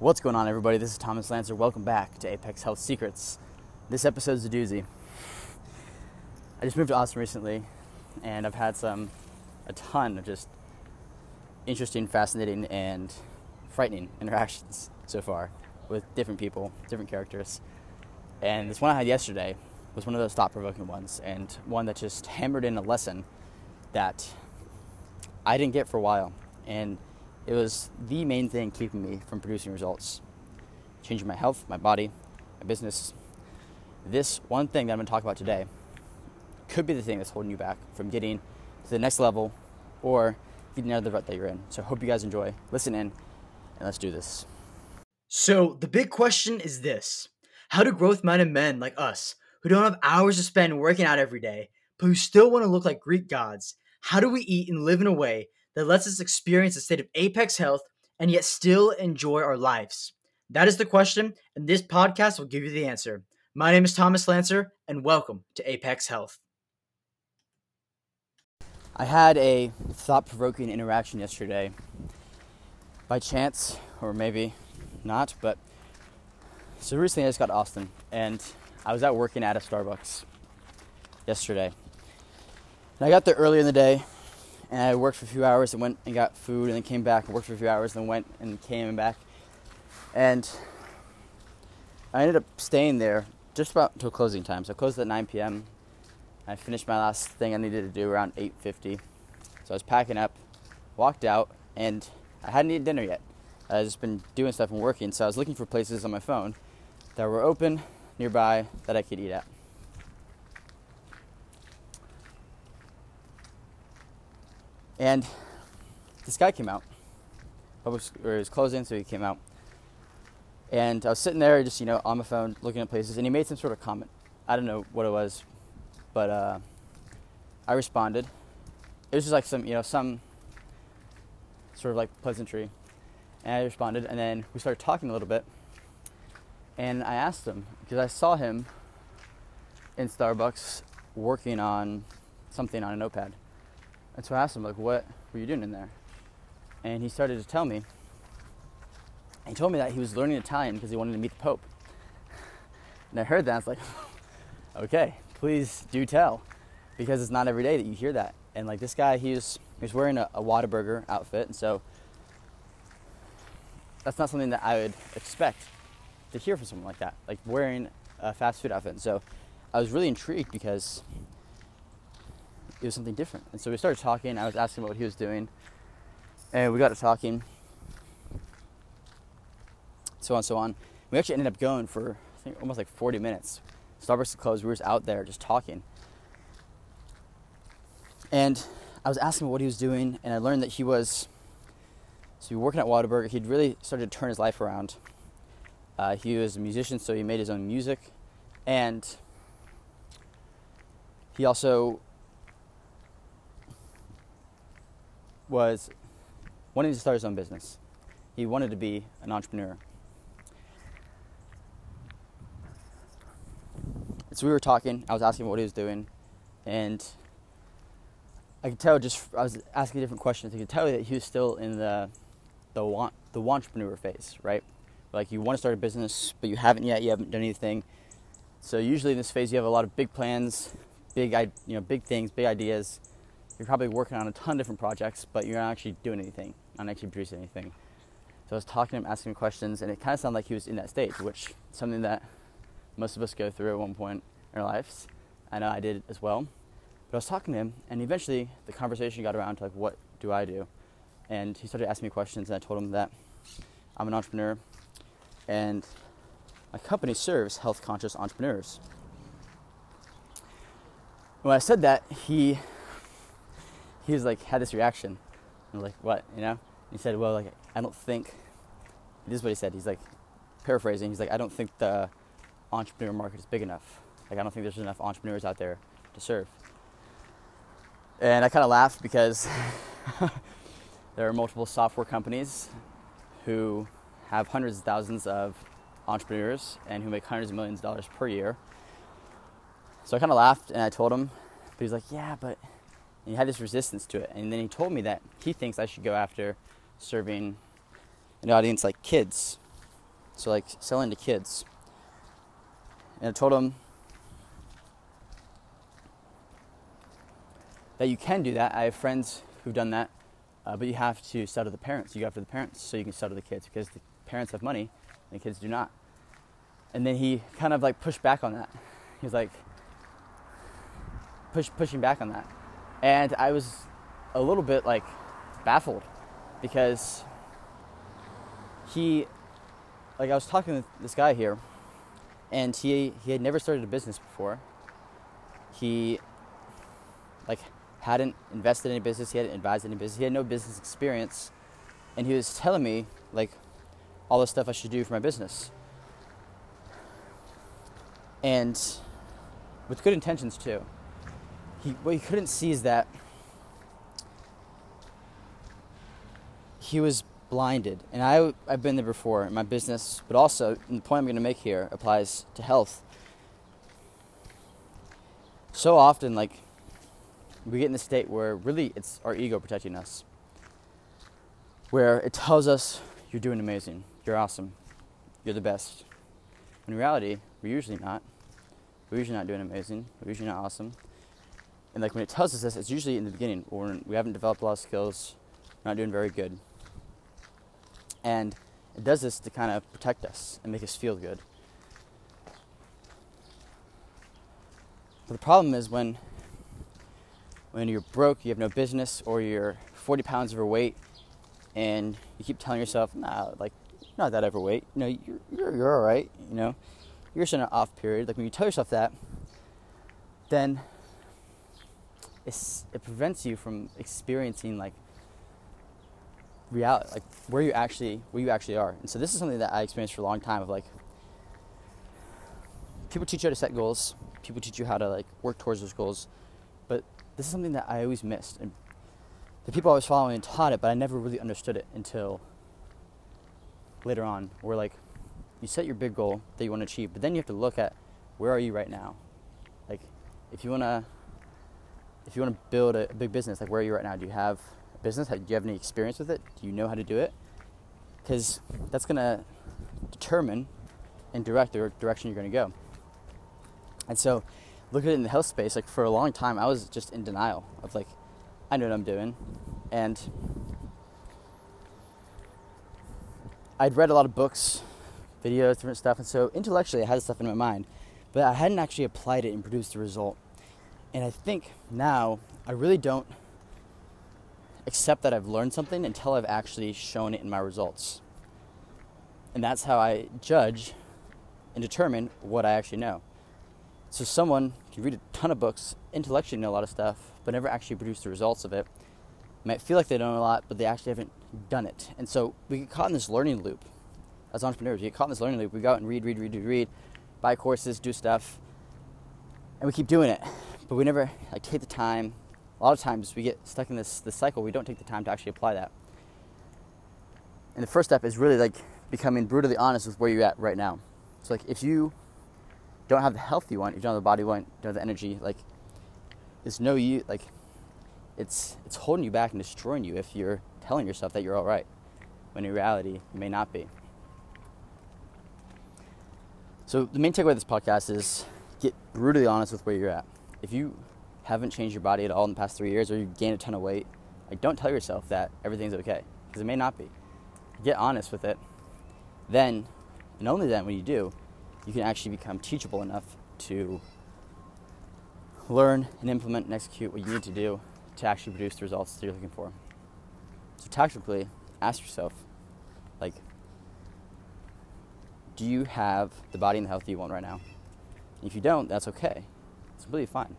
What's going on, everybody? This is Thomas Lancer. Welcome back to Apex Health Secrets. This episode is a doozy. I just moved to Austin recently, and I've had some, a ton of just interesting, fascinating, and frightening interactions so far with different people, different characters. And this one I had yesterday was one of those thought provoking ones, and one that just hammered in a lesson that I didn't get for a while. And it was the main thing keeping me from producing results, changing my health, my body, my business. This one thing that I'm going to talk about today could be the thing that's holding you back from getting to the next level or getting out of the rut that you're in. So hope you guys enjoy. Listen in, and let's do this. So, the big question is this How do growth minded men like us, who don't have hours to spend working out every day, but who still want to look like Greek gods, how do we eat and live in a way that lets us experience a state of apex health and yet still enjoy our lives? That is the question, and this podcast will give you the answer. My name is Thomas Lancer, and welcome to Apex Health. I had a thought provoking interaction yesterday by chance, or maybe not, but so recently I just got to Austin and I was out working at a Starbucks yesterday. And I got there earlier in the day and I worked for a few hours and went and got food and then came back and worked for a few hours and then went and came and back. And I ended up staying there just about until closing time. So I closed at 9 p.m. I finished my last thing I needed to do around 8:50. So I was packing up, walked out, and I hadn't eaten dinner yet. I just been doing stuff and working, so I was looking for places on my phone that were open nearby that I could eat at. And this guy came out. I was, or it was closing, so he came out. And I was sitting there, just you know, on my phone, looking at places, and he made some sort of comment. I don't know what it was, but uh, I responded. It was just like some, you know, some sort of like pleasantry, and I responded, and then we started talking a little bit. And I asked him because I saw him in Starbucks working on something on a notepad. And so I asked him, like, what were you doing in there? And he started to tell me. He told me that he was learning Italian because he wanted to meet the Pope. And I heard that, I was like, okay, please do tell. Because it's not every day that you hear that. And like this guy, he was, he was wearing a, a Whataburger outfit, and so that's not something that I would expect to hear from someone like that, like wearing a fast food outfit. And so I was really intrigued because it was something different. And so we started talking. I was asking about what he was doing, and we got to talking, so on, so on. We actually ended up going for I think almost like 40 minutes. Starbucks closed. We were just out there just talking, and I was asking him what he was doing, and I learned that he was so he was working at Whataburger. He'd really started to turn his life around. Uh, he was a musician, so he made his own music, and he also was wanting to start his own business. He wanted to be an entrepreneur. So we were talking. I was asking him what he was doing, and I could tell just I was asking different questions. I could tell that he was still in the the want the entrepreneur phase, right? Like you want to start a business, but you haven't yet. You haven't done anything. So usually in this phase, you have a lot of big plans, big you know big things, big ideas. You're probably working on a ton of different projects, but you're not actually doing anything, not actually producing anything. So I was talking to him, asking him questions, and it kind of sounded like he was in that stage, which something that most of us go through at one point in our lives. I know I did as well. But I was talking to him, and eventually the conversation got around to like, what do I do? And he started asking me questions, and I told him that I'm an entrepreneur, and my company serves health conscious entrepreneurs. When I said that, he he was like had this reaction. I like, what? You know? he said, well, like I don't think. This is what he said. He's like paraphrasing. He's like, I don't think the entrepreneur market is big enough. Like I don't think there's enough entrepreneurs out there to serve. And I kind of laughed because there are multiple software companies who have hundreds of thousands of entrepreneurs and who make hundreds of millions of dollars per year. So I kind of laughed and I told him, but he's like, yeah, but he had this resistance to it. And then he told me that he thinks I should go after serving an audience like kids So like selling to kids. And I told him that you can do that. I have friends who've done that, uh, but you have to sell to the parents. You go after the parents so you can sell to the kids because the parents have money and the kids do not. And then he kind of like pushed back on that. He was like push pushing back on that, and I was a little bit like baffled because he like I was talking to this guy here and he he had never started a business before. He like hadn't invested in any business, he hadn't advised any business, he had no business experience, and he was telling me like all the stuff I should do for my business. And with good intentions too. He what he couldn't see is that he was blinded. And I, I've been there before in my business, but also, the point I'm going to make here applies to health. So often, like, we get in the state where really it's our ego protecting us, where it tells us, you're doing amazing, you're awesome, you're the best. In reality, we're usually not. We're usually not doing amazing, we're usually not awesome. And like when it tells us this, it's usually in the beginning, when we haven't developed a lot of skills, we're not doing very good and it does this to kind of protect us and make us feel good. But the problem is when when you're broke, you have no business, or you're 40 pounds overweight, and you keep telling yourself, "Nah, like not that overweight. You know, you're you're, you're all right. You know, you're just in an off period." Like when you tell yourself that, then it prevents you from experiencing like reality, like where you actually where you actually are. And so this is something that I experienced for a long time. Of like, people teach you how to set goals. People teach you how to like work towards those goals. But this is something that I always missed, and the people I was following taught it, but I never really understood it until later on. Where like, you set your big goal that you want to achieve, but then you have to look at where are you right now. Like, if you wanna if you want to build a, a big business, like where are you right now? Do you have business? Do you have any experience with it? Do you know how to do it? Because that's going to determine and direct the direction you're going to go. And so, look at it in the health space. Like for a long time, I was just in denial of like, I know what I'm doing, and I'd read a lot of books, videos, different stuff, and so intellectually I had stuff in my mind, but I hadn't actually applied it and produced a result. And I think now I really don't accept that I've learned something until I've actually shown it in my results. And that's how I judge and determine what I actually know. So someone can read a ton of books, intellectually know a lot of stuff, but never actually produce the results of it. Might feel like they know a lot, but they actually haven't done it. And so we get caught in this learning loop. As entrepreneurs, we get caught in this learning loop. We go out and read, read, read, read, read, buy courses, do stuff, and we keep doing it. But we never like take the time a lot of times we get stuck in this, this cycle. We don't take the time to actually apply that. And the first step is really like becoming brutally honest with where you're at right now. So like if you don't have the health you want, if you don't have the body you want, you don't have the energy, like there's no you like it's it's holding you back and destroying you if you're telling yourself that you're all right when in reality you may not be. So the main takeaway of this podcast is get brutally honest with where you're at. If you haven't changed your body at all in the past three years or you've gained a ton of weight, like don't tell yourself that everything's okay because it may not be. Get honest with it. Then, and only then, when you do, you can actually become teachable enough to learn and implement and execute what you need to do to actually produce the results that you're looking for. So, tactically, ask yourself, like, do you have the body and the health you want right now? If you don't, that's okay. It's completely fine.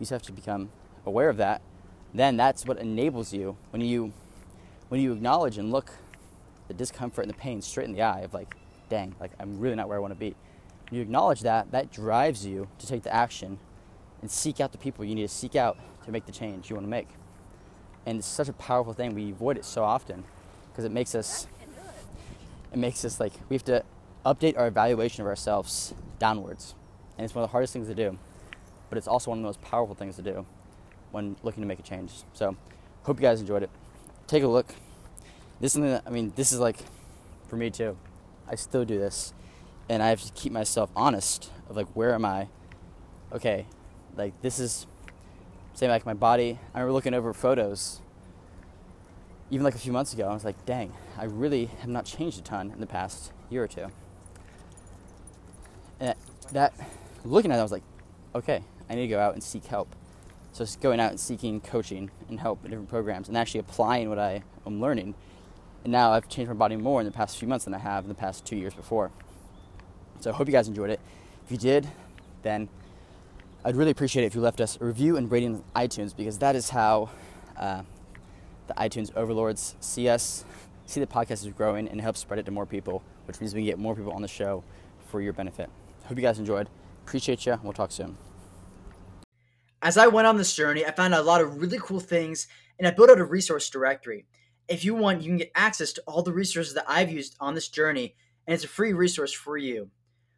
You just have to become aware of that. Then that's what enables you when you when you acknowledge and look the discomfort and the pain straight in the eye of like, dang, like I'm really not where I want to be. When you acknowledge that, that drives you to take the action and seek out the people you need to seek out to make the change you want to make. And it's such a powerful thing. We avoid it so often because it makes us it makes us like we have to update our evaluation of ourselves downwards. And it's one of the hardest things to do but it's also one of the most powerful things to do when looking to make a change. So, hope you guys enjoyed it. Take a look. This is something that, I mean, this is like for me too. I still do this, and I have to keep myself honest of like where am I? Okay, like this is same like my body. I remember looking over photos even like a few months ago. I was like, dang, I really have not changed a ton in the past year or two. And that looking at it, I was like, okay, I need to go out and seek help. So just going out and seeking coaching and help in different programs and actually applying what I am learning. And now I've changed my body more in the past few months than I have in the past two years before. So I hope you guys enjoyed it. If you did, then I'd really appreciate it if you left us a review and rating on iTunes because that is how uh, the iTunes overlords see us, see the podcast is growing, and help spread it to more people, which means we can get more people on the show for your benefit. Hope you guys enjoyed. Appreciate you. We'll talk soon. As I went on this journey, I found a lot of really cool things and I built out a resource directory. If you want, you can get access to all the resources that I've used on this journey, and it's a free resource for you.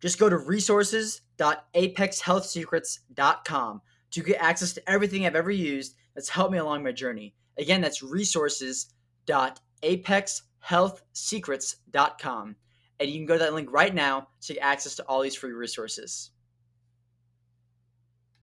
Just go to resources.apexhealthsecrets.com to get access to everything I've ever used that's helped me along my journey. Again, that's resources.apexhealthsecrets.com. And you can go to that link right now to get access to all these free resources.